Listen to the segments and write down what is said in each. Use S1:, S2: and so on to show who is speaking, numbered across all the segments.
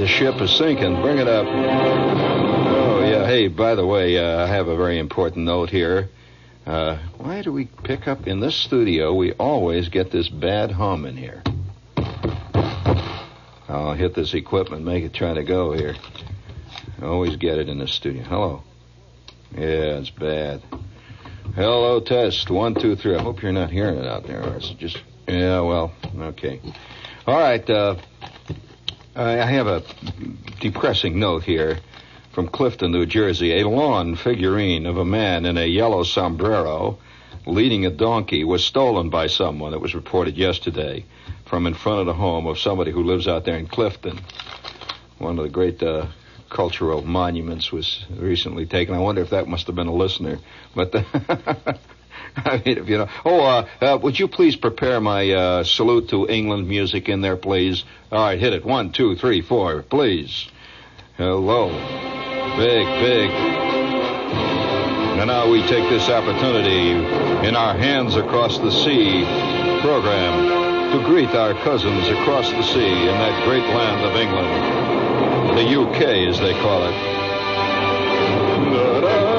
S1: the ship is sinking. Bring it up. Oh, yeah. Hey, by the way, uh, I have a very important note here. Uh, why do we pick up in this studio? We always get this bad hum in here. I'll hit this equipment, make it try to go here. I Always get it in the studio. Hello. Yeah, it's bad. Hello, test. One, two, three. I hope you're not hearing it out there, or it's just. Yeah, well, okay. All right. Uh, I have a depressing note here from Clifton, New Jersey. A lawn figurine of a man in a yellow sombrero leading a donkey was stolen by someone, it was reported yesterday, from in front of the home of somebody who lives out there in Clifton. One of the great uh, cultural monuments was recently taken. I wonder if that must have been a listener. But I mean, if you know. Oh, uh, uh, would you please prepare my uh, salute to England music in there, please? All right, hit it. One, two, three, four, please. Hello. Big, big. And now we take this opportunity in our Hands Across the Sea program to greet our cousins across the sea in that great land of England. The UK, as they call it. We'd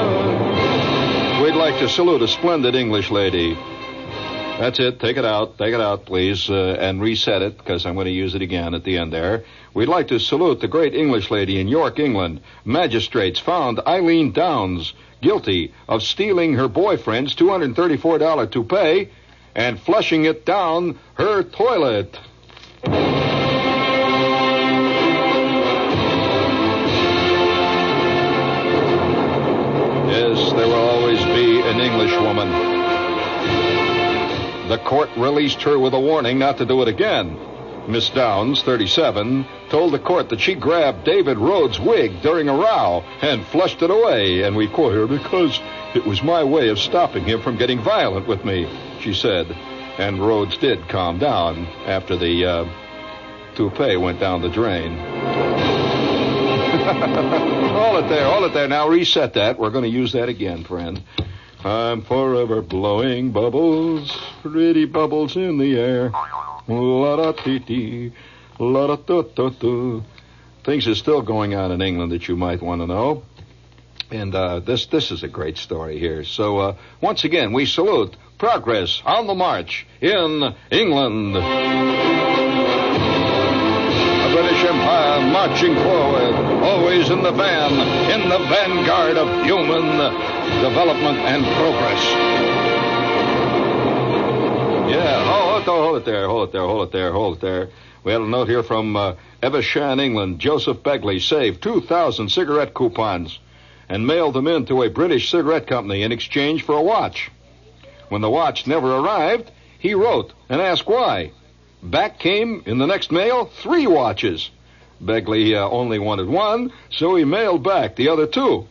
S1: like to salute a splendid English lady. That's it. Take it out. Take it out, please, uh, and reset it because I'm going to use it again at the end there. We'd like to salute the great English lady in York, England. Magistrates found Eileen Downs guilty of stealing her boyfriend's $234 toupee and flushing it down her toilet. There will always be an Englishwoman. The court released her with a warning not to do it again. Miss Downs, 37, told the court that she grabbed David Rhodes' wig during a row and flushed it away, and we quote her because it was my way of stopping him from getting violent with me, she said. And Rhodes did calm down after the uh, toupee went down the drain. Hold it there, hold it there. Now reset that. We're going to use that again, friend. I'm forever blowing bubbles, pretty bubbles in the air. La da tee tee, la da tu tu. Things are still going on in England that you might want to know. And uh, this this is a great story here. So uh, once again, we salute progress on the march in England. The British Empire marching forward, always in the van, in the vanguard of human development and progress. Yeah, hold hold it there, hold it there, hold it there, hold it there. We had a note here from uh, Evesham, England. Joseph Begley saved 2,000 cigarette coupons and mailed them in to a British cigarette company in exchange for a watch. When the watch never arrived, he wrote and asked why. Back came in the next mail three watches. Begley uh, only wanted one, so he mailed back the other two.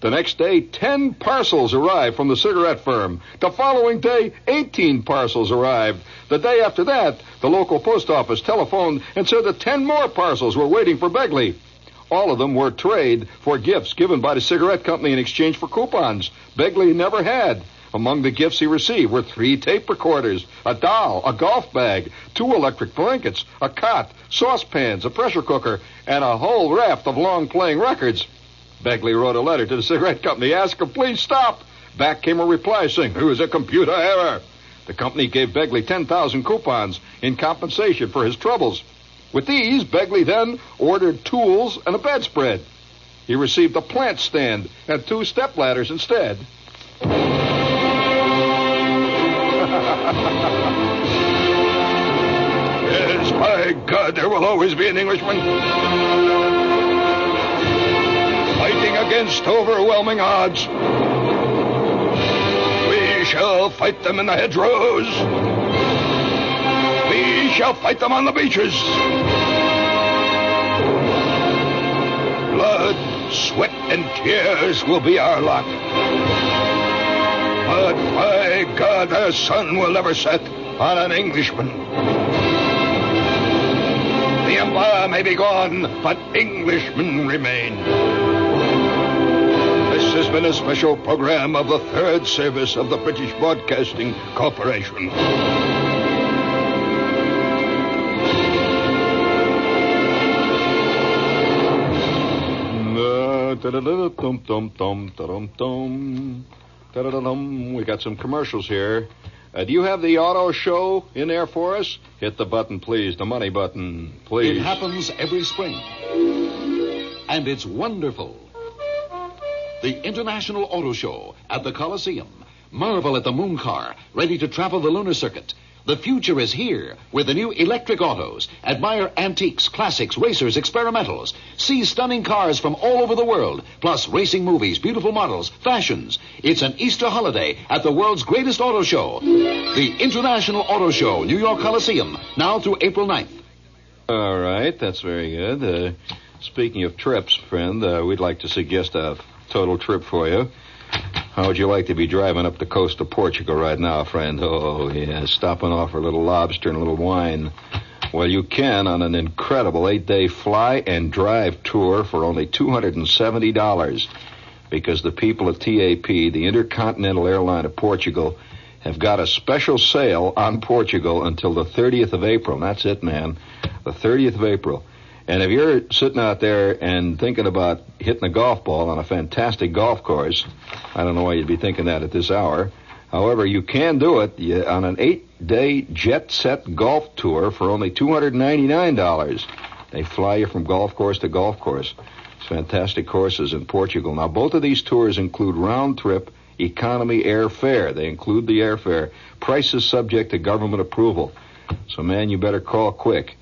S1: The next day, 10 parcels arrived from the cigarette firm. The following day, 18 parcels arrived. The day after that, the local post office telephoned and said that 10 more parcels were waiting for Begley. All of them were trade for gifts given by the cigarette company in exchange for coupons Begley never had. Among the gifts he received were three tape recorders, a doll, a golf bag, two electric blankets, a cot, saucepans, a pressure cooker, and a whole raft of long playing records. Begley wrote a letter to the cigarette company asking, please stop. Back came a reply saying, it was a computer error. The company gave Begley 10,000 coupons in compensation for his troubles. With these, Begley then ordered tools and a bedspread. He received a plant stand and two step ladders instead. Yes, by God, there will always be an Englishman fighting against overwhelming odds. We shall fight them in the hedgerows. We shall fight them on the beaches. Blood, sweat, and tears will be our lot. But by God, the sun will never set on an Englishman. The empire may be gone, but Englishmen remain. This has been a special program of the third service of the British Broadcasting Corporation. We got some commercials here. Uh, do you have the auto show in there for us? Hit the button, please. The money button, please.
S2: It happens every spring. And it's wonderful. The International Auto Show at the Coliseum. Marvel at the moon car, ready to travel the lunar circuit. The future is here with the new electric autos. Admire antiques, classics, racers, experimentals. See stunning cars from all over the world, plus racing movies, beautiful models, fashions. It's an Easter holiday at the world's greatest auto show. The International Auto Show, New York Coliseum, now through April 9th.
S1: All right, that's very good. Uh, speaking of trips, friend, uh, we'd like to suggest a total trip for you. How would you like to be driving up the coast of Portugal right now, friend? Oh, yeah, stopping off for a little lobster and a little wine. Well, you can on an incredible eight day fly and drive tour for only $270 because the people at TAP, the Intercontinental Airline of Portugal, have got a special sale on Portugal until the 30th of April. That's it, man. The 30th of April. And if you're sitting out there and thinking about hitting a golf ball on a fantastic golf course, I don't know why you'd be thinking that at this hour. However, you can do it on an eight-day jet set golf tour for only $299. They fly you from golf course to golf course. It's fantastic courses in Portugal. Now, both of these tours include round trip economy airfare. They include the airfare. Prices subject to government approval. So, man, you better call quick.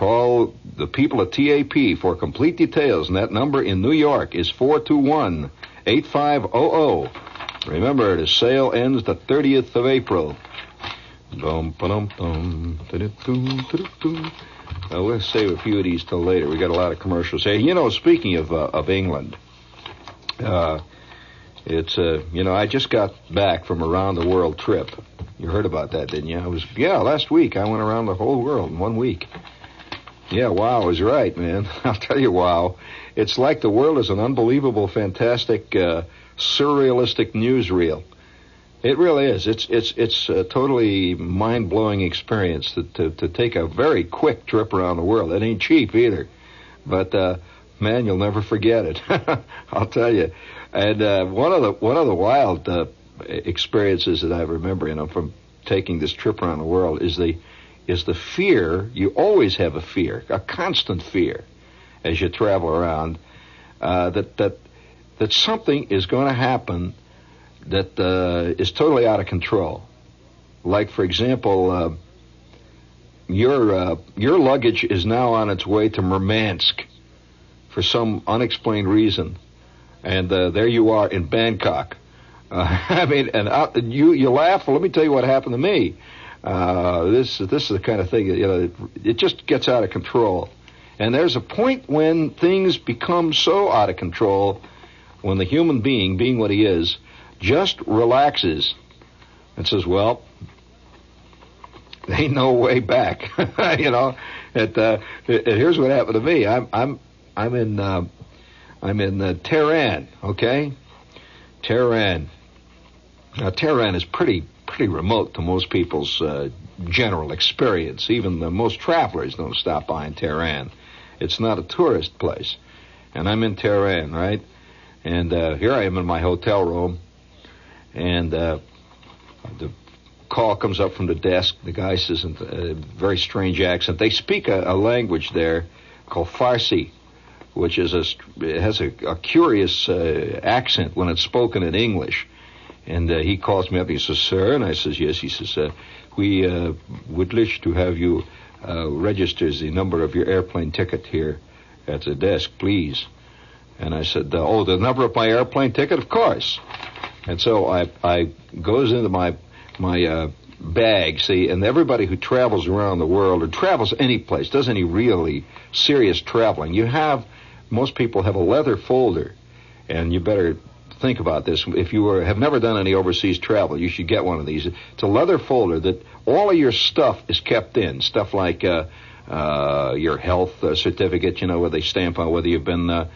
S1: Call the people at TAP for complete details, and that number in New York is 421 8500. Remember, the sale ends the 30th of April. Uh, we'll save a few of these till later. We got a lot of commercials. Hey, you know, speaking of uh, of England, uh, it's uh, you know, I just got back from a round the world trip. You heard about that, didn't you? I was yeah, last week I went around the whole world in one week. Yeah, wow is right, man. I'll tell you, wow. It's like the world is an unbelievable, fantastic, uh, surrealistic newsreel. It really is. It's it's it's a totally mind blowing experience to, to to take a very quick trip around the world. It ain't cheap either, but uh, man, you'll never forget it. I'll tell you. And uh, one of the one of the wild uh, experiences that I remember, you know, from taking this trip around the world is the is the fear. You always have a fear, a constant fear, as you travel around, uh, that that that something is going to happen that uh, is totally out of control. Like, for example, uh, your uh, your luggage is now on its way to Murmansk for some unexplained reason, and uh, there you are in Bangkok. I mean, and you you laugh. Well, let me tell you what happened to me. Uh, this this is the kind of thing that you know it, it just gets out of control, and there's a point when things become so out of control when the human being, being what he is, just relaxes and says, "Well, ain't no way back," you know. It, uh, it, here's what happened to me. I'm I'm I'm in uh, I'm in uh, Tehran, okay? Tehran. Now Tehran is pretty pretty remote to most people's uh, general experience. Even the most travelers don't stop by in Tehran. It's not a tourist place. And I'm in Tehran, right? And uh, here I am in my hotel room, and uh, the call comes up from the desk. The guy says in a very strange accent. They speak a, a language there called Farsi, which is a has a, a curious uh, accent when it's spoken in English. And uh, he calls me up. He says, "Sir," and I says, "Yes." He says, uh, "We uh, would wish to have you uh, register the number of your airplane ticket here at the desk, please." And I said, "Oh, the number of my airplane ticket, of course." And so I I goes into my my uh, bag, see, and everybody who travels around the world or travels any place, does any really serious traveling, you have most people have a leather folder, and you better think about this. If you have never done any overseas travel, you should get one of these. It's a leather folder that all of your stuff is kept in. Stuff like uh, uh, your health uh, certificate, you know, where they stamp on whether you've been uh,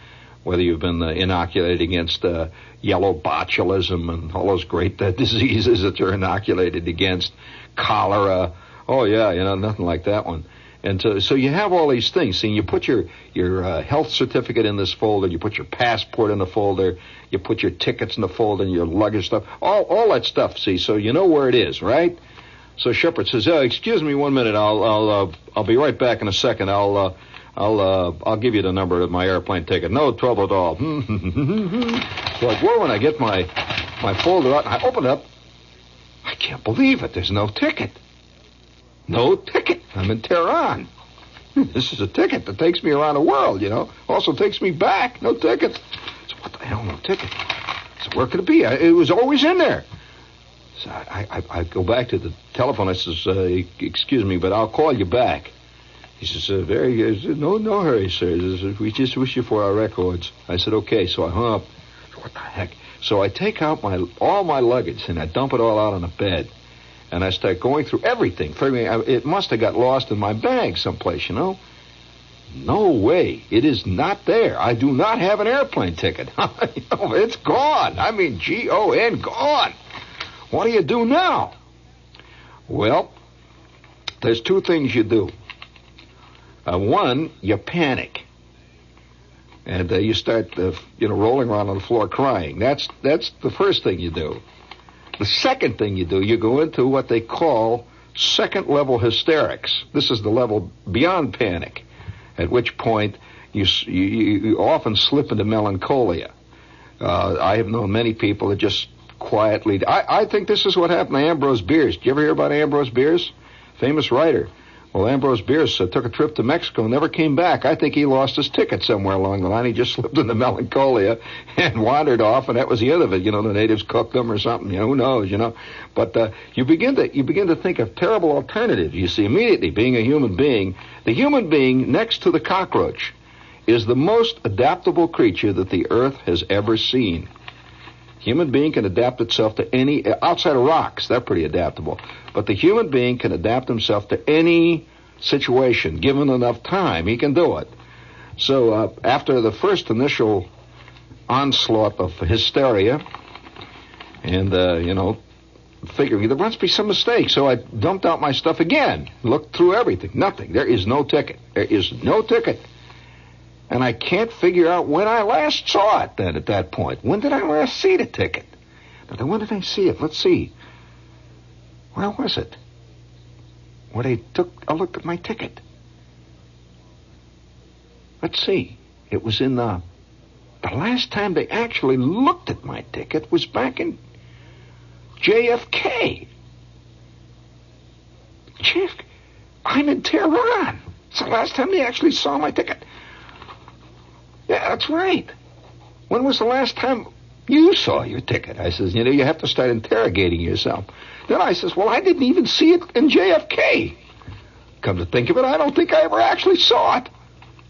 S1: whether you've been uh, inoculated against uh, yellow botulism and all those great uh, diseases that you're inoculated against, cholera. Oh yeah, you know, nothing like that one. And so, so you have all these things. See, you put your your uh, health certificate in this folder. You put your passport in the folder. You put your tickets in the folder and your luggage stuff. All all that stuff. See, so you know where it is, right? So Shepherd says, oh, "Excuse me one minute. I'll I'll uh, I'll be right back in a second. I'll uh, I'll uh, I'll give you the number of my airplane ticket. No trouble at all." so I go and I get my my folder out and I open it up. I can't believe it. There's no ticket. No ticket. I'm in Tehran. This is a ticket that takes me around the world, you know. Also takes me back. No ticket. So what the hell? No ticket. So where could it be? I, it was always in there. So I, I, I go back to the telephone. I says, uh, "Excuse me, but I'll call you back." He says, uh, "Very good. No, no hurry, sir. We just wish you for our records." I said, "Okay." So I hung up. What the heck? So I take out my all my luggage and I dump it all out on the bed and I start going through everything, figuring it must have got lost in my bag someplace, you know. No way. It is not there. I do not have an airplane ticket. it's gone. I mean, G O N, gone. What do you do now? Well, there's two things you do. Uh, one, you panic, and uh, you start, uh, you know, rolling around on the floor crying. That's that's the first thing you do. The second thing you do, you go into what they call second level hysterics. This is the level beyond panic, at which point you, you, you often slip into melancholia. Uh, I have known many people that just quietly. I, I think this is what happened to Ambrose Bierce. Did you ever hear about Ambrose Bierce? Famous writer. Well, Ambrose Bierce uh, took a trip to Mexico and never came back. I think he lost his ticket somewhere along the line. He just slipped into melancholia and wandered off, and that was the end of it. You know, the natives cooked him or something. You know, who knows? You know, but uh, you begin to you begin to think of terrible alternatives. You see, immediately being a human being, the human being next to the cockroach is the most adaptable creature that the earth has ever seen. Human being can adapt itself to any outside of rocks. They're pretty adaptable, but the human being can adapt himself to any situation given enough time. He can do it. So uh, after the first initial onslaught of hysteria, and uh, you know, figuring there must be some mistake, so I dumped out my stuff again. Looked through everything. Nothing. There is no ticket. There is no ticket. And I can't figure out when I last saw it then at that point. When did I last see the ticket? But when did I see it? Let's see. Where was it? Where they took a look at my ticket. Let's see. It was in the. The last time they actually looked at my ticket was back in JFK. JFK. I'm in Tehran. It's the last time they actually saw my ticket. Yeah, that's right. When was the last time you saw your ticket? I says, you know, you have to start interrogating yourself. Then I says, well, I didn't even see it in JFK. Come to think of it, I don't think I ever actually saw it.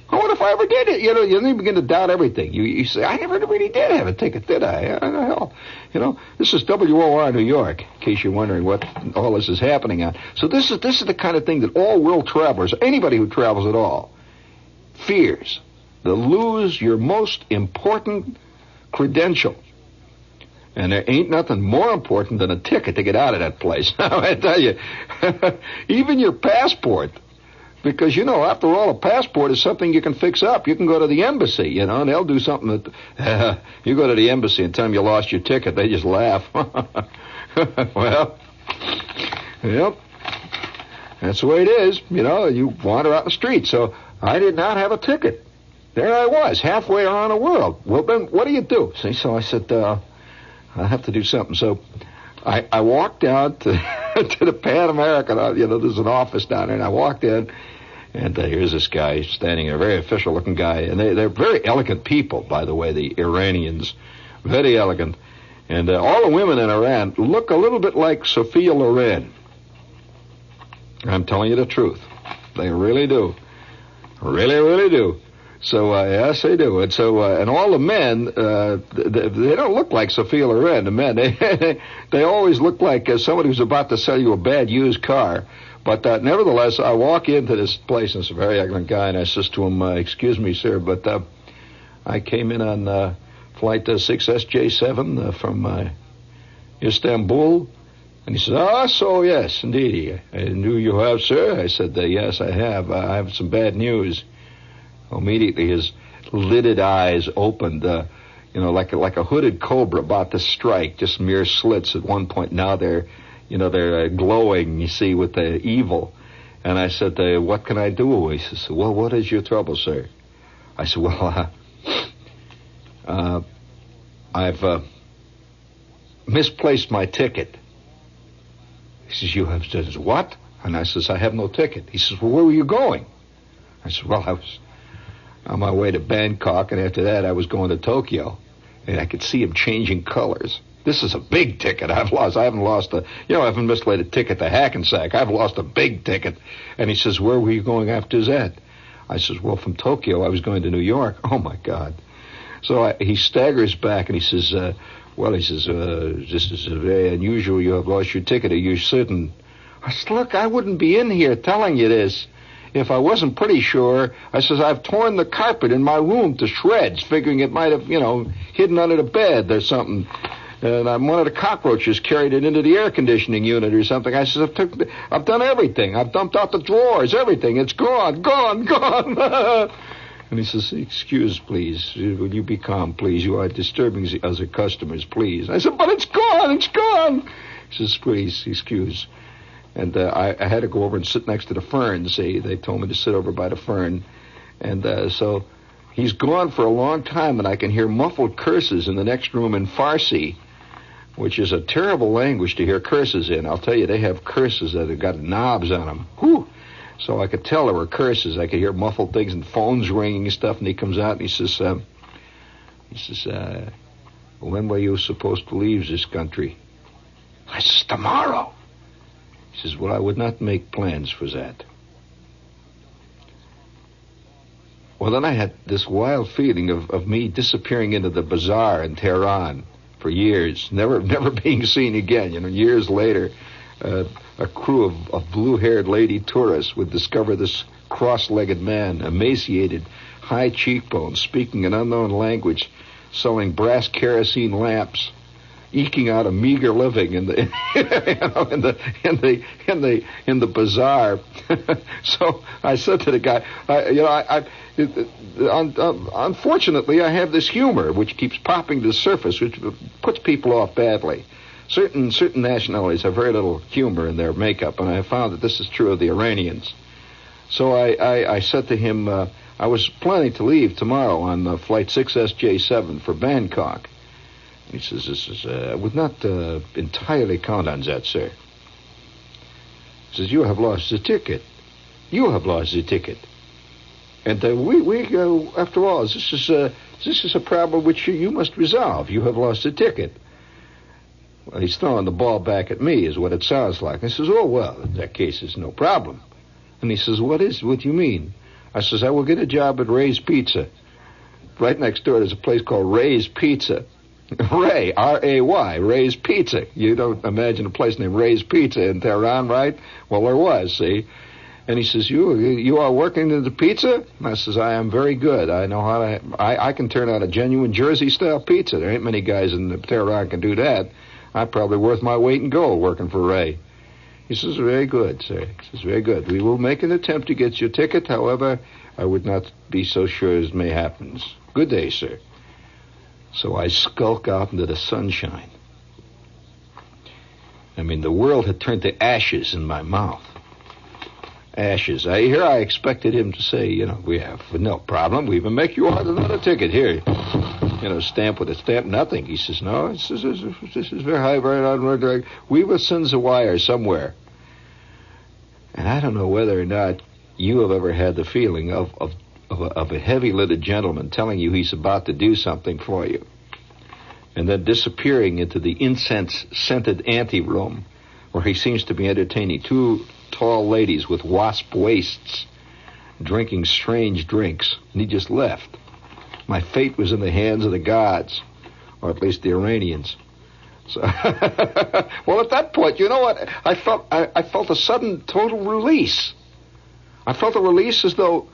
S1: I wonder if I ever did it. You know, you then begin to doubt everything. You, you say, I never really did have a ticket, did I? How the hell? You know, this is WOR New York, in case you're wondering what all this is happening on. So this is this is the kind of thing that all world travelers, anybody who travels at all, fears to lose your most important credential. And there ain't nothing more important than a ticket to get out of that place. Now, I tell you, even your passport. Because, you know, after all, a passport is something you can fix up. You can go to the embassy, you know, and they'll do something that. Uh, you go to the embassy and tell them you lost your ticket, they just laugh. well, yep. That's the way it is. You know, you wander out the street. So I did not have a ticket there I was, halfway around the world. Well, then, what do you do? See, so I said, uh, I have to do something. So I, I walked out to, to the Pan American. Uh, you know, there's an office down there, and I walked in, and uh, here's this guy standing there, a very official-looking guy, and they, they're very elegant people, by the way, the Iranians, very elegant. And uh, all the women in Iran look a little bit like Sophia Loren. I'm telling you the truth. They really do. Really, really do. So uh, yes, they do. And so, uh, and all the men, uh, they, they don't look like Sophia Loren. The men, they they always look like uh, somebody who's about to sell you a bad used car. But uh, nevertheless, I walk into this place, and it's a very excellent guy, and I says to him, uh, "Excuse me, sir, but uh, I came in on uh, flight uh, 6SJ7 uh, from uh, Istanbul, And he says, Ah, so yes, indeed. I knew you have, sir. I said, uh, Yes, I have. I have some bad news. Immediately, his lidded eyes opened, uh, you know, like a, like a hooded cobra about to strike, just mere slits at one point. Now they're, you know, they're uh, glowing, you see, with the evil. And I said, uh, What can I do? He says, Well, what is your trouble, sir? I said, Well, uh, I've misplaced my ticket. He says, You have says, what? And I says, I have no ticket. He says, Well, where were you going? I said, Well, I was on my way to Bangkok, and after that I was going to Tokyo. And I could see him changing colors. This is a big ticket I've lost. I haven't lost a, you know, I haven't mislaid a ticket to Hackensack. I've lost a big ticket. And he says, Where were you going after that? I says, Well, from Tokyo, I was going to New York. Oh, my God. So I, he staggers back and he says, uh, well, he says, uh, this is very unusual. You have lost your ticket. Are you certain? I said, look, I wouldn't be in here telling you this if I wasn't pretty sure. I says, I've torn the carpet in my room to shreds, figuring it might have, you know, hidden under the bed or something. And I'm one of the cockroaches carried it into the air conditioning unit or something. I says, I've, took, I've done everything. I've dumped out the drawers, everything. It's gone, gone, gone. And he says, Excuse, please. Will you be calm, please? You are disturbing the other customers, please. I said, But it's gone, it's gone. He says, Please, excuse. And uh, I, I, had to go over and sit next to the fern. See, they told me to sit over by the fern. And uh, so he's gone for a long time, and I can hear muffled curses in the next room in Farsi, which is a terrible language to hear curses in. I'll tell you, they have curses that have got knobs on them. Whew! So I could tell there were curses. I could hear muffled things and phones ringing and stuff. And he comes out and he says, uh, he says, uh, when were you supposed to leave this country? I says, tomorrow. He says, well, I would not make plans for that. Well, then I had this wild feeling of, of me disappearing into the bazaar in Tehran for years, never never being seen again. You know, years later, uh, a crew of, of blue-haired lady tourists would discover this cross-legged man, emaciated, high cheekbones, speaking an unknown language, selling brass kerosene lamps, eking out a meager living in the you know, in the in the in the in the bazaar. so I said to the guy, I, you know, I, I unfortunately I have this humor which keeps popping to the surface, which puts people off badly certain certain nationalities have very little humor in their makeup, and I found that this is true of the Iranians. So I, I, I said to him, uh, I was planning to leave tomorrow on uh, flight 6SJ7 for Bangkok. He says, this is, uh, I would not uh, entirely count on that, sir. He says, you have lost the ticket. You have lost the ticket. And uh, we, we uh, after all, this is, uh, this is a problem which you, you must resolve. You have lost the ticket. Well, he's throwing the ball back at me, is what it sounds like. He says, Oh, well, in that case, it's no problem. And he says, What is, what do you mean? I says, I will get a job at Ray's Pizza. Right next door, there's a place called Ray's Pizza. Ray, R-A-Y, Ray's Pizza. You don't imagine a place named Ray's Pizza in Tehran, right? Well, there was, see? And he says, "You, you are working in the pizza?" And I says, "I am very good. I know how to. I, I can turn out a genuine Jersey style pizza. There ain't many guys in Tehran can do that." I'm probably worth my weight in gold working for Ray. He says, very good, sir. He says, very good. We will make an attempt to get your ticket. However, I would not be so sure as may happen. Good day, sir. So I skulk out into the sunshine. I mean, the world had turned to ashes in my mouth. Ashes. I, here I expected him to say, you know, we have no problem. We even make you out another ticket. Here, you know, stamp with a stamp, nothing. He says, no, this is, this is very high, very high. We will send the wire somewhere. And I don't know whether or not you have ever had the feeling of, of, of a, of a heavy-lidded gentleman telling you he's about to do something for you and then disappearing into the incense-scented anteroom where he seems to be entertaining two tall ladies with wasp waists drinking strange drinks, and he just left. My fate was in the hands of the gods, or at least the Iranians. So, well, at that point, you know what? I felt I, I felt a sudden total release. I felt a release as though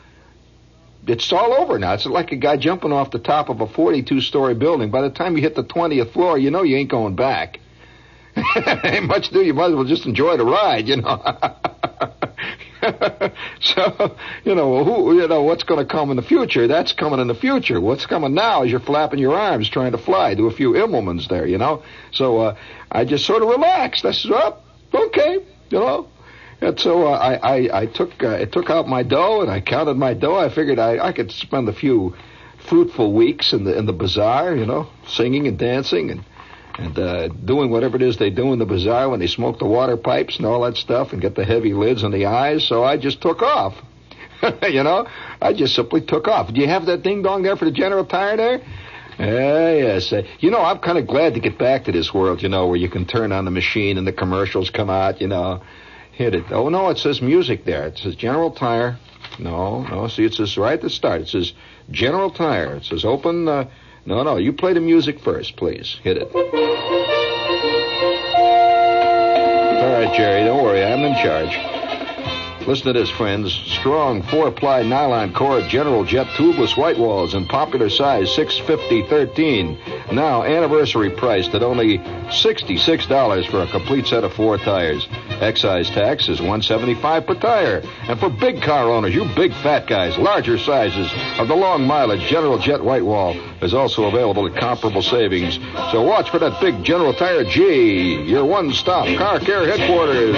S1: it's all over now. It's like a guy jumping off the top of a 42 story building. By the time you hit the 20th floor, you know you ain't going back. Ain't much do. You might as well just enjoy the ride, you know. so, you know, who, you know, what's going to come in the future? That's coming in the future. What's coming now is you're flapping your arms trying to fly. Do a few Immelmans there, you know. So uh, I just sort of relaxed. I said, well, okay, you know. And so uh, I, I, I took uh, I took out my dough and I counted my dough. I figured I, I could spend a few fruitful weeks in the in the bazaar, you know, singing and dancing and and uh, doing whatever it is they do in the bazaar when they smoke the water pipes and all that stuff and get the heavy lids on the eyes. So I just took off. you know, I just simply took off. Do you have that ding dong there for the General Tire there? Uh, yes. Uh, you know, I'm kind of glad to get back to this world, you know, where you can turn on the machine and the commercials come out, you know. Hit it. Oh, no, it says music there. It says General Tire. No, no, see, it says right at the start. It says General Tire. It says open. Uh, no, no, you play the music first, please. Hit it. All right, Jerry, don't worry. I'm in charge. Listen to this, friends. Strong four-ply nylon cord General Jet tubeless white walls in popular size 650-13. Now anniversary priced at only $66 for a complete set of four tires. Excise tax is 175 per tire. And for big car owners, you big fat guys, larger sizes of the long mileage General Jet white wall is also available at comparable savings. So watch for that big General Tire G, your one-stop car care headquarters.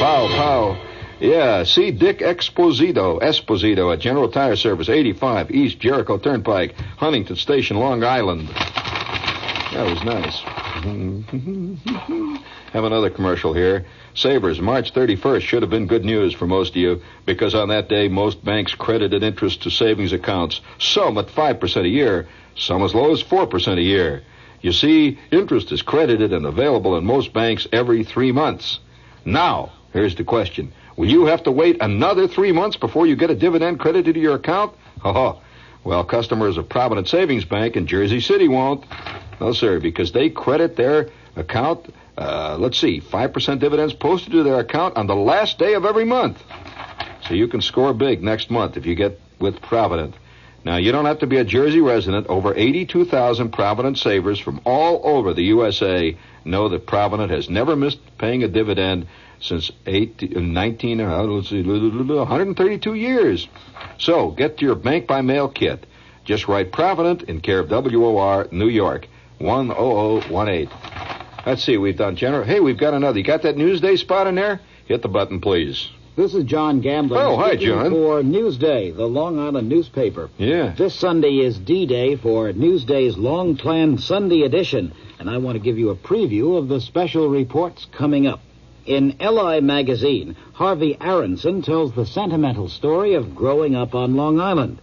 S1: Pow, pow. Yeah, see Dick Exposito, Esposito at General Tire Service, 85 East Jericho Turnpike, Huntington Station, Long Island. That was nice. Have another commercial here. Savers, March 31st should have been good news for most of you because on that day most banks credited interest to savings accounts, some at 5% a year, some as low as 4% a year. You see, interest is credited and available in most banks every three months. Now, here's the question. Will you have to wait another three months before you get a dividend credited to your account? Oh, well, customers of Provident Savings Bank in Jersey City won't. No, sir, because they credit their account, uh, let's see, 5% dividends posted to their account on the last day of every month. So you can score big next month if you get with Provident. Now, you don't have to be a Jersey resident. Over 82,000 Provident savers from all over the USA know that Provident has never missed paying a dividend since 18, 19, uh, let's see, 132 years. So, get to your bank by mail kit. Just write Provident in care of WOR, New York, 10018. Let's see, we've done general. Hey, we've got another. You got that Newsday spot in there? Hit the button, please.
S3: This is John Gambling.
S1: Oh, hi, John.
S3: For Newsday, the Long Island newspaper.
S1: Yeah.
S3: This Sunday is D-Day for Newsday's long-planned Sunday edition, and I want to give you a preview of the special reports coming up. In LI magazine, Harvey Aronson tells the sentimental story of growing up on Long Island.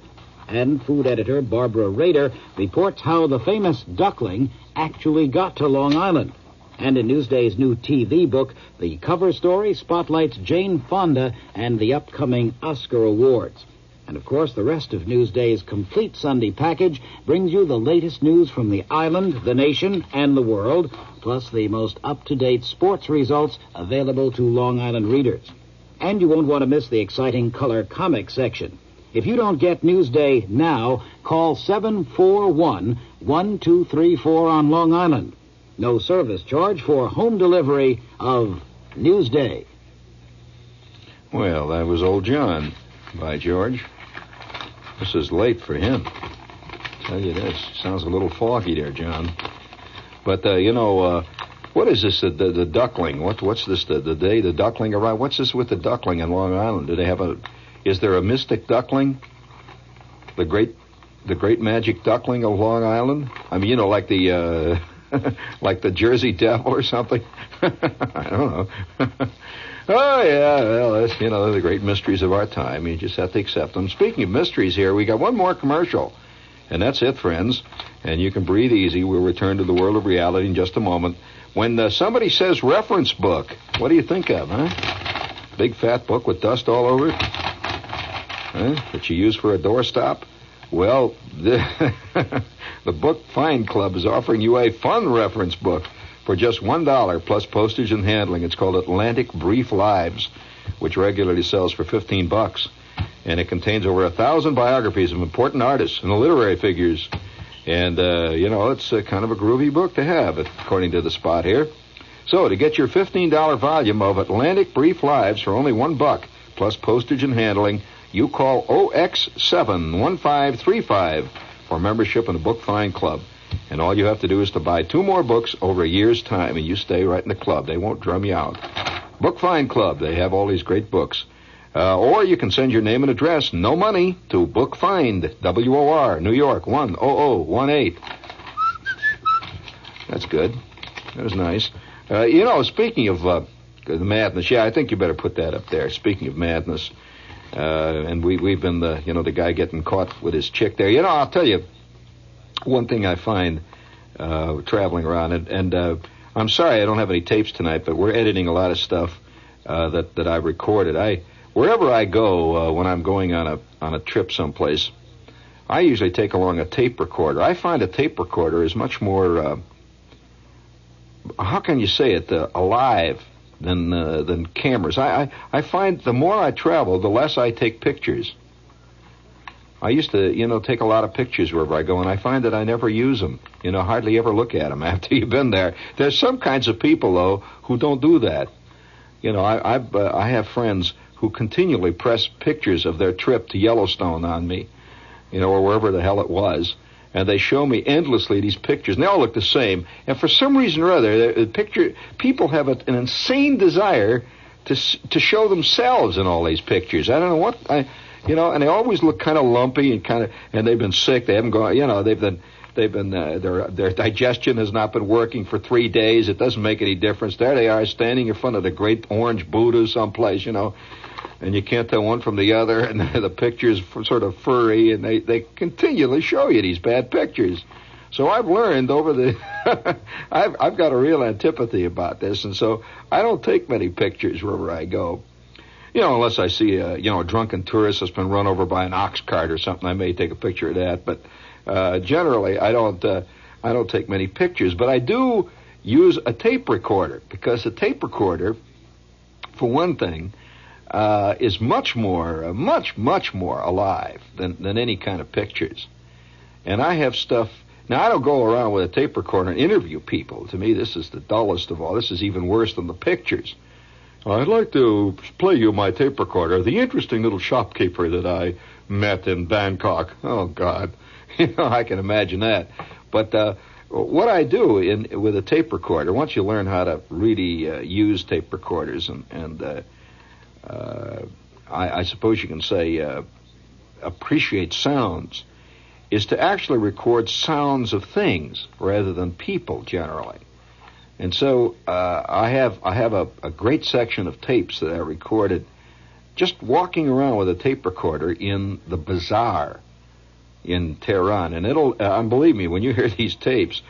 S3: And food editor Barbara Rader reports how the famous duckling actually got to Long Island. And in Newsday's new TV book, the cover story spotlights Jane Fonda and the upcoming Oscar Awards. And of course, the rest of Newsday's complete Sunday package brings you the latest news from the island, the nation, and the world, plus the most up-to-date sports results available to Long Island readers. And you won't want to miss the exciting color comic section. If you don't get Newsday now, call 741-1234 on Long Island. No service charge for home delivery of Newsday.
S1: Well, that was old John. By George. This is late for him. Tell you this. Sounds a little foggy there, John. But, uh, you know, uh, what is this, the, the, the duckling? What, what's this, the, the day the duckling arrived? What's this with the duckling in Long Island? Do they have a, is there a mystic duckling? The great, the great magic duckling of Long Island? I mean, you know, like the, uh, like the Jersey Devil or something? I don't know. oh, yeah, well, that's, you know, the great mysteries of our time. You just have to accept them. Speaking of mysteries here, we got one more commercial. And that's it, friends. And you can breathe easy. We'll return to the world of reality in just a moment. When uh, somebody says reference book, what do you think of, huh? Big fat book with dust all over it? Huh? That you use for a doorstop? Well, the, the Book Find Club is offering you a fun reference book for just $1 plus postage and handling. It's called Atlantic Brief Lives, which regularly sells for 15 bucks. and it contains over a thousand biographies of important artists and literary figures. And, uh, you know, it's a kind of a groovy book to have, according to the spot here. So, to get your $15 volume of Atlantic Brief Lives for only one buck, plus postage and handling, you call OX71535 for membership in the Book Find Club. And all you have to do is to buy two more books over a year's time, and you stay right in the club. They won't drum you out. Book Find Club, they have all these great books. Uh, or you can send your name and address, no money, to Book Find, W-O-R, New York, 10018. That's good. That was nice. Uh, you know, speaking of uh, the madness, yeah, I think you better put that up there. Speaking of madness, uh, and we we've been the you know the guy getting caught with his chick there. You know, I'll tell you one thing I find uh, traveling around, and, and uh, I'm sorry I don't have any tapes tonight, but we're editing a lot of stuff uh, that that I recorded. I wherever I go uh, when I'm going on a on a trip someplace, I usually take along a tape recorder. I find a tape recorder is much more. Uh, how can you say it? Alive than uh, than cameras. I, I I find the more I travel, the less I take pictures. I used to, you know, take a lot of pictures wherever I go, and I find that I never use them. You know, hardly ever look at them after you've been there. There's some kinds of people though who don't do that. You know, I I've, uh, I have friends who continually press pictures of their trip to Yellowstone on me, you know, or wherever the hell it was and they show me endlessly these pictures, and they all look the same. And for some reason or other, the picture people have a, an insane desire to to show themselves in all these pictures. I don't know what I, you know, and they always look kind of lumpy and kind of, and they've been sick. They haven't gone, you know, they've been. They've been uh, their their digestion has not been working for three days. It doesn't make any difference. There they are, standing in front of the great orange Buddha someplace, you know, and you can't tell one from the other, and the pictures sort of furry, and they, they continually show you these bad pictures. So I've learned over the, I've, I've got a real antipathy about this, and so I don't take many pictures wherever I go. You know, unless I see a, you know, a drunken tourist that's been run over by an ox cart or something, I may take a picture of that. But uh, generally, I don't, uh, I don't take many pictures. But I do use a tape recorder because a tape recorder, for one thing, uh, is much more, uh, much, much more alive than, than any kind of pictures. And I have stuff. Now, I don't go around with a tape recorder and interview people. To me, this is the dullest of all. This is even worse than the pictures. I'd like to play you my tape recorder. The interesting little shopkeeper that I met in Bangkok. Oh, God. You know, I can imagine that. But uh, what I do in with a tape recorder, once you learn how to really uh, use tape recorders and, and uh, I, I, suppose you can say, uh, appreciate sounds, is to actually record sounds of things rather than people generally. And so uh, I have I have a, a, great section of tapes that I recorded just walking around with a tape recorder in the bazaar in Tehran, and it'll uh, believe me when you hear these tapes.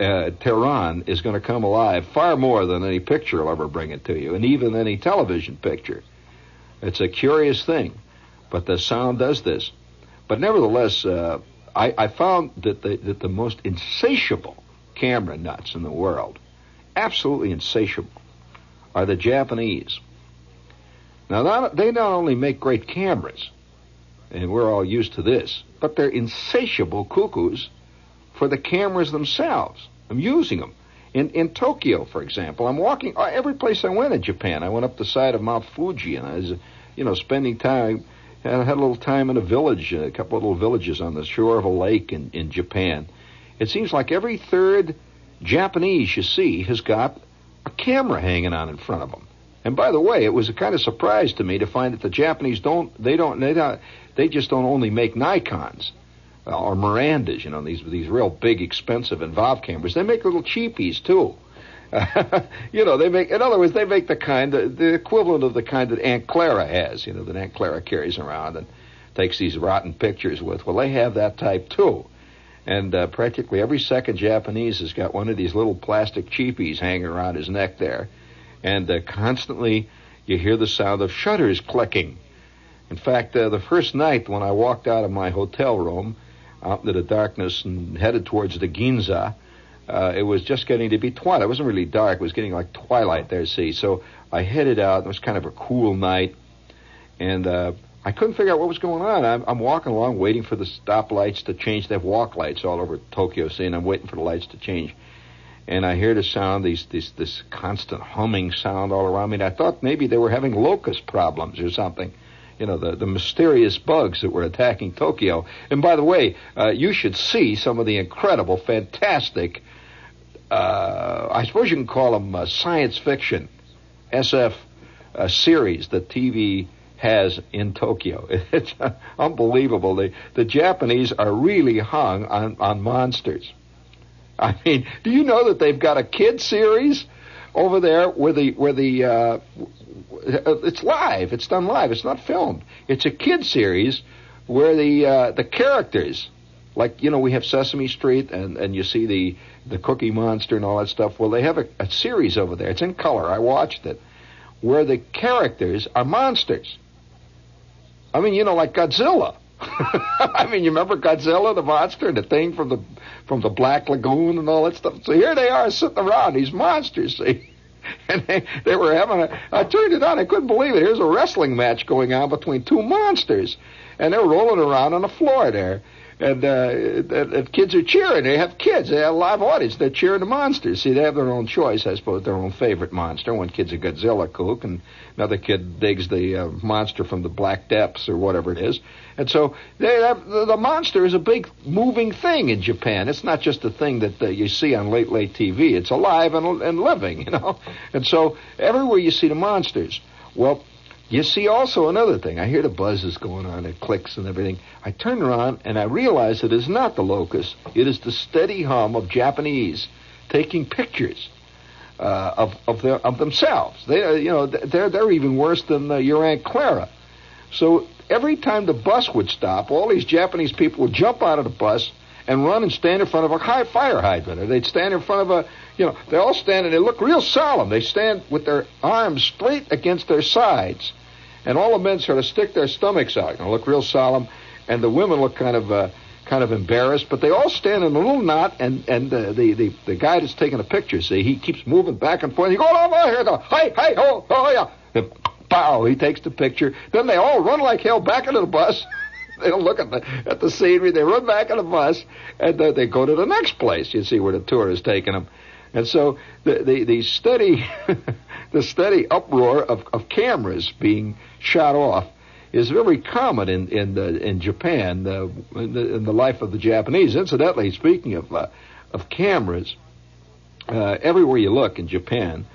S1: Uh, Tehran is going to come alive far more than any picture will ever bring it to you, and even any television picture. It's a curious thing, but the sound does this. But nevertheless, uh, I, I, found that the, that the most insatiable camera nuts in the world, absolutely insatiable, are the Japanese. Now, not, they not only make great cameras, and we're all used to this, but they're insatiable cuckoos for the cameras themselves. I'm using them. In, in Tokyo, for example, I'm walking, uh, every place I went in Japan, I went up the side of Mount Fuji, and I was you know, spending time. I had a little time in a village, a couple of little villages on the shore of a lake in, in Japan. It seems like every third Japanese you see has got a camera hanging on in front of them. And by the way, it was a kind of surprise to me to find that the Japanese don't they don't they don't they just don't only make Nikons uh, or Mirandas, you know, these these real big, expensive, involved cameras. They make little cheapies too. you know, they make, in other words, they make the kind, the, the equivalent of the kind that Aunt Clara has, you know, that Aunt Clara carries around and takes these rotten pictures with. Well, they have that type too. And uh, practically every second Japanese has got one of these little plastic cheapies hanging around his neck there. And uh, constantly you hear the sound of shutters clicking. In fact, uh, the first night when I walked out of my hotel room out into the darkness and headed towards the Ginza, uh, it was just getting to be twilight. It wasn't really dark. It was getting like twilight there, see. So I headed out. It was kind of a cool night. And uh, I couldn't figure out what was going on. I'm, I'm walking along, waiting for the stoplights to change. They have walk lights all over Tokyo City, and I'm waiting for the lights to change. And I hear the sound, these, these, this constant humming sound all around me. And I thought maybe they were having locust problems or something. You know, the, the mysterious bugs that were attacking Tokyo. And by the way, uh, you should see some of the incredible, fantastic, uh, I suppose you can call them uh, science fiction, SF uh, series that TV has in Tokyo. It's unbelievable. The, the Japanese are really hung on, on monsters. I mean, do you know that they've got a kid series over there where the where the uh, it's live. It's done live. It's not filmed. It's a kid series where the uh, the characters, like you know, we have Sesame Street and and you see the the Cookie Monster and all that stuff. Well, they have a, a series over there. It's in color. I watched it, where the characters are monsters. I mean, you know, like Godzilla. I mean, you remember Godzilla, the monster, and the thing from the from the Black Lagoon and all that stuff. So here they are sitting around these monsters, see. And they, they were having a. I turned it on. I couldn't believe it. Here's a wrestling match going on between two monsters, and they're rolling around on the floor there and, uh, and, kids are cheering. They have kids. They have a live audience. They're cheering the monsters. See, they have their own choice, I suppose, their own favorite monster. One kid's a Godzilla kook, and another kid digs the uh, monster from the Black Depths or whatever it is. And so have, the, the monster is a big moving thing in Japan. It's not just a thing that uh, you see on late late TV. It's alive and, and living, you know. And so everywhere you see the monsters. Well, you see also another thing. I hear the buzzes going on, it clicks and everything. I turn around and I realize it is not the locust. It is the steady hum of Japanese taking pictures uh, of of their of themselves. They, you know, they're they're even worse than uh, your Aunt Clara. So every time the bus would stop, all these Japanese people would jump out of the bus and run and stand in front of a high fire hydrant, or they'd stand in front of a, you know, they all stand and they look real solemn. They stand with their arms straight against their sides, and all the men sort of stick their stomachs out and look real solemn, and the women look kind of, uh, kind of embarrassed, but they all stand in a little knot, and and uh, the the the guy that's taking a picture, see, he keeps moving back and forth. He goes over here, go, hi, hi, oh, oh, yeah. And, pow, he takes the picture. Then they all run like hell back into the bus. they don't look at the at the scenery. They run back in the bus, and uh, they go to the next place. You see where the tour is taking them. And so the the, the steady the steady uproar of, of cameras being shot off is very common in in the, in Japan in, the, in the life of the Japanese. Incidentally, speaking of uh, of cameras, uh, everywhere you look in Japan,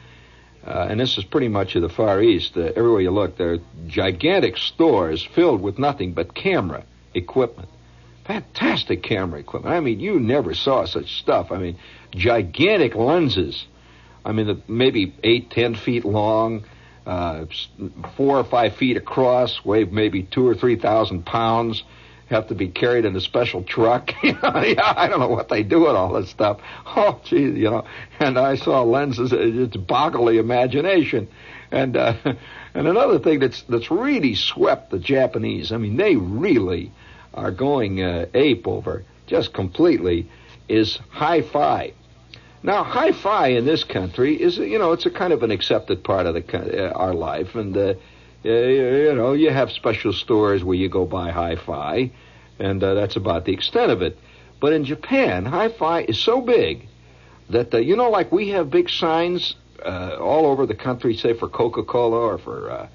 S1: uh, and this is pretty much of the Far East. Uh, everywhere you look, there are gigantic stores filled with nothing but camera equipment. Fantastic camera equipment. I mean, you never saw such stuff. I mean, gigantic lenses. I mean, maybe eight, ten feet long, uh, four or five feet across, weigh maybe two or three thousand pounds have to be carried in a special truck. yeah, I don't know what they do with all this stuff. Oh, geez, you know. And I saw lenses. It's boggle the imagination. And uh, and another thing that's that's really swept the Japanese. I mean, they really are going uh, ape over just completely. Is hi-fi. Now, hi-fi in this country is, you know, it's a kind of an accepted part of the uh, our life, and uh, you know, you have special stores where you go buy hi-fi, and uh, that's about the extent of it. But in Japan, hi-fi is so big that uh, you know, like we have big signs uh, all over the country, say for Coca-Cola or for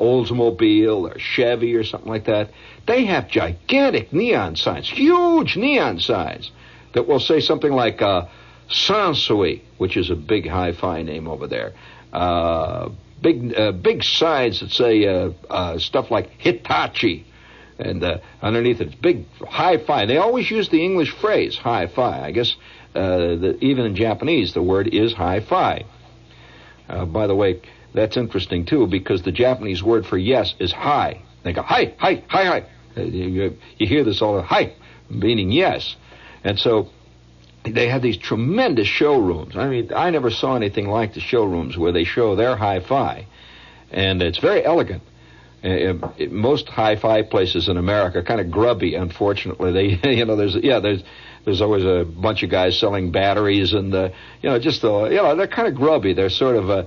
S1: Oldsmobile or Chevy or something like that. They have gigantic neon signs, huge neon signs that will say something like uh, Sansui, which is a big hi-fi name over there. Uh, big uh, big signs that say uh, uh, stuff like Hitachi, and uh, underneath it, it's big hi-fi. They always use the English phrase hi-fi. I guess uh, the, even in Japanese, the word is hi-fi. By the way, that's interesting too because the Japanese word for yes is hi. They go hi, hi, hi, hi. Uh, you, hear this all the hi, meaning yes, and so they have these tremendous showrooms. I mean, I never saw anything like the showrooms where they show their hi-fi, and it's very elegant. Uh, most hi-fi places in America are kind of grubby. Unfortunately, they, you know, there's yeah, there's there's always a bunch of guys selling batteries, and uh, you know, just the, you know, they're kind of grubby. They're sort of, uh,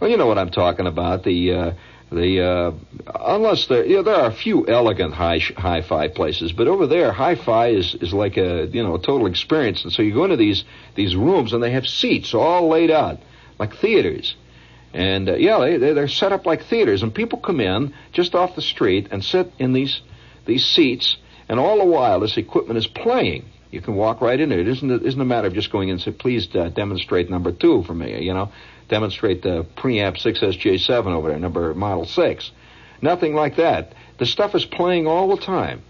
S1: well, you know what I'm talking about. The uh, The uh, unless there, you know, there are a few elegant high hi-fi places, but over there, hi-fi is is like a you know a total experience. And so you go into these these rooms, and they have seats all laid out like theaters. And uh, yeah, they they're set up like theaters, and people come in just off the street and sit in these these seats, and all the while this equipment is playing. You can walk right in there. It isn't, isn't a matter of just going in and say, please uh, demonstrate number two for me, you know. Demonstrate the preamp 6SJ7 over there, number model 6. Nothing like that. The stuff is playing all the time.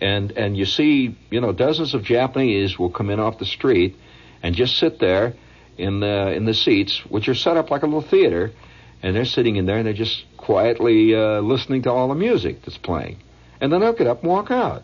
S1: And, and you see, you know, dozens of Japanese will come in off the street and just sit there in the, in the seats, which are set up like a little theater, and they're sitting in there and they're just quietly uh, listening to all the music that's playing. And then they'll get up and walk out.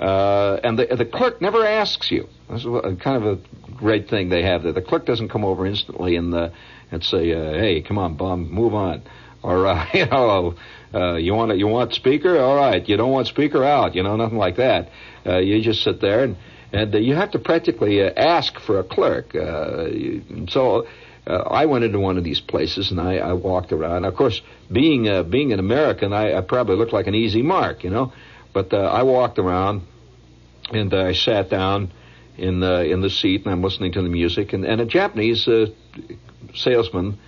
S1: Uh, and the, the clerk never asks you. This is a, kind of a great thing they have there. The clerk doesn't come over instantly and uh, and say, uh, "Hey, come on, bum, move on," or uh, you know, uh, you want you want speaker? All right, you don't want speaker out. You know, nothing like that. Uh, you just sit there and and uh, you have to practically uh, ask for a clerk. Uh, you, so. Uh, I went into one of these places and I, I walked around. Of course, being uh, being an American, I, I probably looked like an easy mark, you know. But uh, I walked around and I sat down in the in the seat and I'm listening to the music and, and a Japanese uh, salesman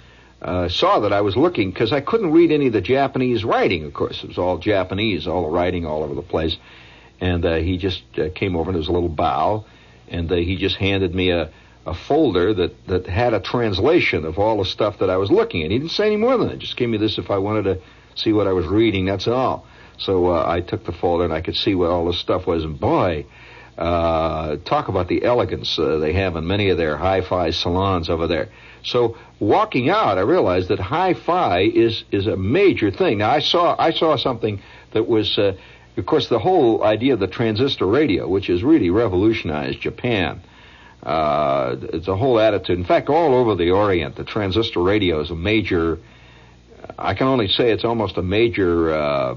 S1: uh, saw that I was looking because I couldn't read any of the Japanese writing. Of course, it was all Japanese, all the writing all over the place. And uh, he just uh, came over and there was a little bow, and uh, he just handed me a, a folder that, that had a translation of all the stuff that I was looking at. He didn't say any more than that. Just gave me this if I wanted to see what I was reading. That's all. So uh, I took the folder and I could see what all this stuff was. And boy, uh, talk about the elegance uh, they have in many of their hi-fi salons over there. So walking out, I realized that hi-fi is is a major thing. Now I saw I saw something that was, uh, of course, the whole idea of the transistor radio, which has really revolutionized Japan. Uh, it's a whole attitude. In fact, all over the Orient, the transistor radio is a major. I can only say it's almost a major uh,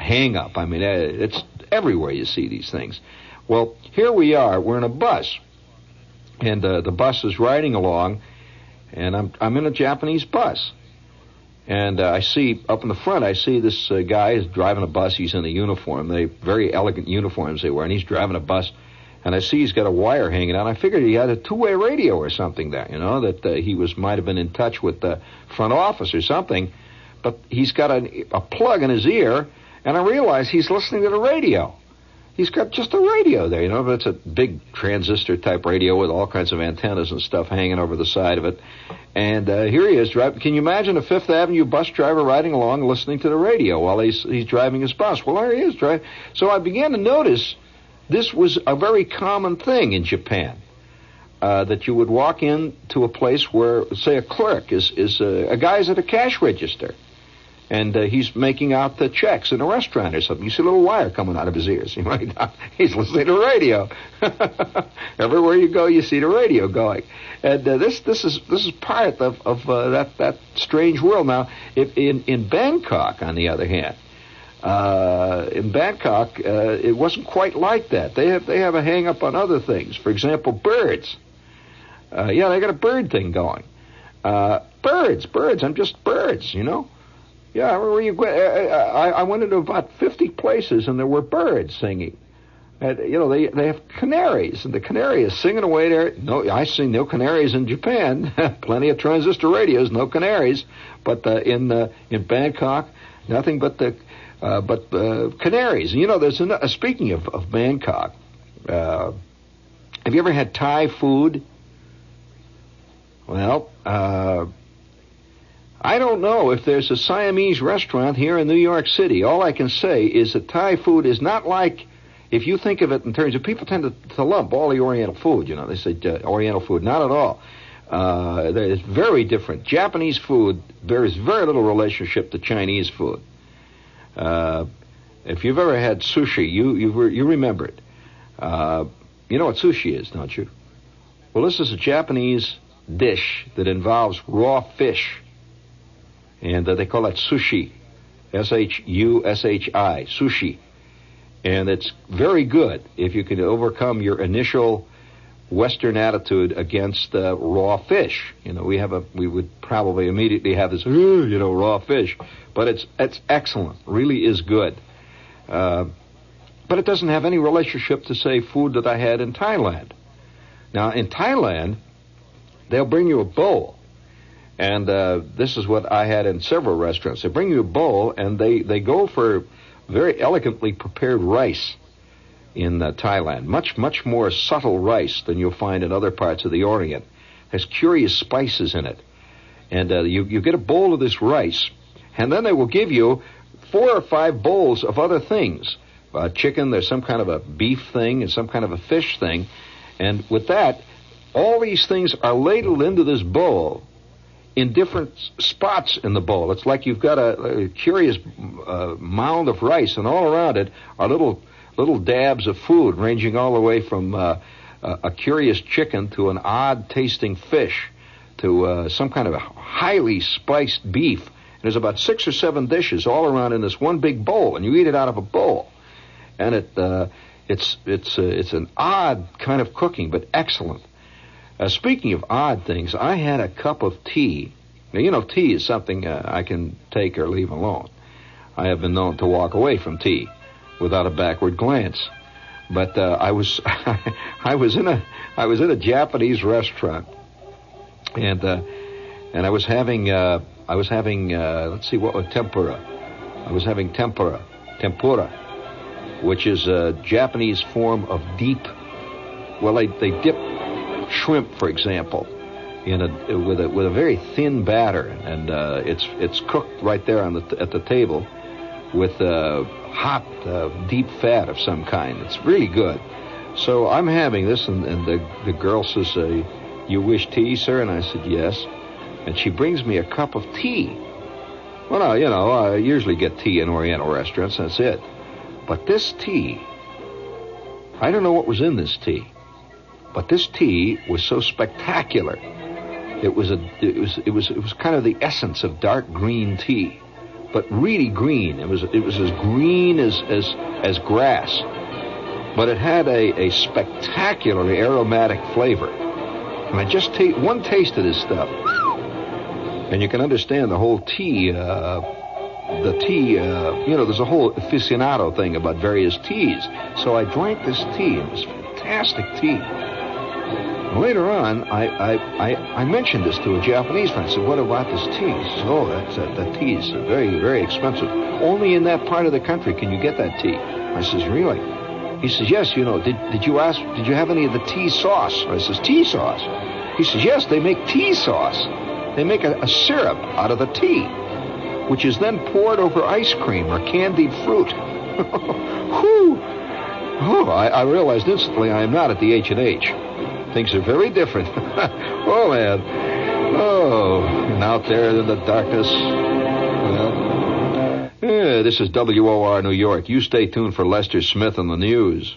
S1: hang up. I mean, uh, it's everywhere you see these things. Well, here we are. We're in a bus, and uh, the bus is riding along, and I'm I'm in a Japanese bus, and uh, I see up in the front. I see this uh, guy is driving a bus. He's in a uniform. They very elegant uniforms they wear, and he's driving a bus. And I see he's got a wire hanging out. I figured he had a two-way radio or something there, you know, that uh, he was might have been in touch with the front office or something. But he's got a, a plug in his ear, and I realize he's listening to the radio. He's got just a radio there, you know, but it's a big transistor type radio with all kinds of antennas and stuff hanging over the side of it. And uh, here he is driving. Can you imagine a Fifth Avenue bus driver riding along listening to the radio while he's he's driving his bus? Well, there he is driving. So I began to notice this was a very common thing in Japan. Uh, that you would walk into a place where, say, a clerk is is uh, a guy's at a cash register and uh, he's making out the checks in a restaurant or something. You see a little wire coming out of his ears. Might not, he's listening to radio. Everywhere you go, you see the radio going, and uh, this this is this is part of of uh, that that strange world. Now, if in in Bangkok, on the other hand. Uh, in Bangkok, uh, it wasn't quite like that. They have they have a hang up on other things. For example, birds. Uh, yeah, they got a bird thing going. birds, birds. I'm just birds, you know. Yeah, where you, I, I went into about 50 places and there were birds singing. And, you know, they, they have canaries, and the canary is singing away there. No, I see no canaries in Japan. Plenty of transistor radios, no canaries. But uh, in uh, in Bangkok, nothing but the uh, but uh, canaries. And, you know, there's an, uh, speaking of, of Bangkok. Uh, have you ever had Thai food? Well, uh, I don't know if there's a Siamese restaurant here in New York City. All I can say is that Thai food is not like, if you think of it in terms of people tend to, to lump all the Oriental food. You know, they say uh, Oriental food. Not at all. Uh, it's very different. Japanese food bears very little relationship to Chinese food. Uh, if you've ever had sushi, you you, you remember it. Uh, you know what sushi is, don't you? Well, this is a Japanese dish that involves raw fish and uh, they call that sushi, S H U S H I, sushi, and it's very good if you can overcome your initial Western attitude against uh, raw fish. You know, we have a we would probably immediately have this, you know, raw fish, but it's it's excellent. Really is good. Uh, but it doesn't have any relationship to say food that I had in Thailand. Now in Thailand, they'll bring you a bowl, and uh, this is what I had in several restaurants. They bring you a bowl, and they they go for very elegantly prepared rice in uh, Thailand. Much, much more subtle rice than you'll find in other parts of the Orient. It Has curious spices in it. And uh, you, you get a bowl of this rice, and then they will give you four or five bowls of other things. Uh, chicken, there's some kind of a beef thing, and some kind of a fish thing. And with that, all these things are ladled into this bowl in different spots in the bowl. It's like you've got a, a curious uh, mound of rice, and all around it are little little dabs of food, ranging all the way from uh, a curious chicken to an odd tasting fish to uh, some kind of a highly spiced beef. And there's about six or seven dishes all around in this one big bowl, and you eat it out of a bowl. And it uh, it's it's uh, it's an odd kind of cooking, but excellent. Uh, speaking of odd things, I had a cup of tea. Now you know tea is something uh, I can take or leave alone. I have been known to walk away from tea without a backward glance. But uh, I was I was in a I was in a Japanese restaurant, and uh, and I was having uh, I was having uh, let's see what was tempura. I was having tempura tempura, which is a Japanese form of deep. Well, they they dip shrimp, for example, in a with a with a very thin batter, and uh, it's it's cooked right there on the at the table with uh, hot, uh, deep fat of some kind. It's really good. So I'm having this, and, and the, the girl says, uh, You wish tea, sir? And I said, Yes. And she brings me a cup of tea. Well, now, you know, I usually get tea in Oriental restaurants, that's it. But this tea, I don't know what was in this tea, but this tea was so spectacular. It was a, it was, it was, it was kind of the essence of dark green tea but really green. It was it was as green as as as grass, but it had a, a spectacularly aromatic flavor. And I just take one taste of this stuff, and you can understand the whole tea. Uh, the tea, uh, you know, there's a whole aficionado thing about various teas. So I drank this tea. It was fantastic tea. Later on, I, I, I, I, mentioned this to a Japanese friend. I said, what about this tea? He says, oh, that's, uh, that, that tea is very, very expensive. Only in that part of the country can you get that tea. I says, really? He says, yes, you know, did, did you ask, did you have any of the tea sauce? I says, tea sauce? He says, yes, they make tea sauce. They make a, a syrup out of the tea, which is then poured over ice cream or candied fruit. Whew! Oh, I, I realized instantly I am not at the H&H. Things are very different. oh, man. Oh, and out there in the darkness. Well, yeah, this is WOR New York. You stay tuned for Lester Smith and the news.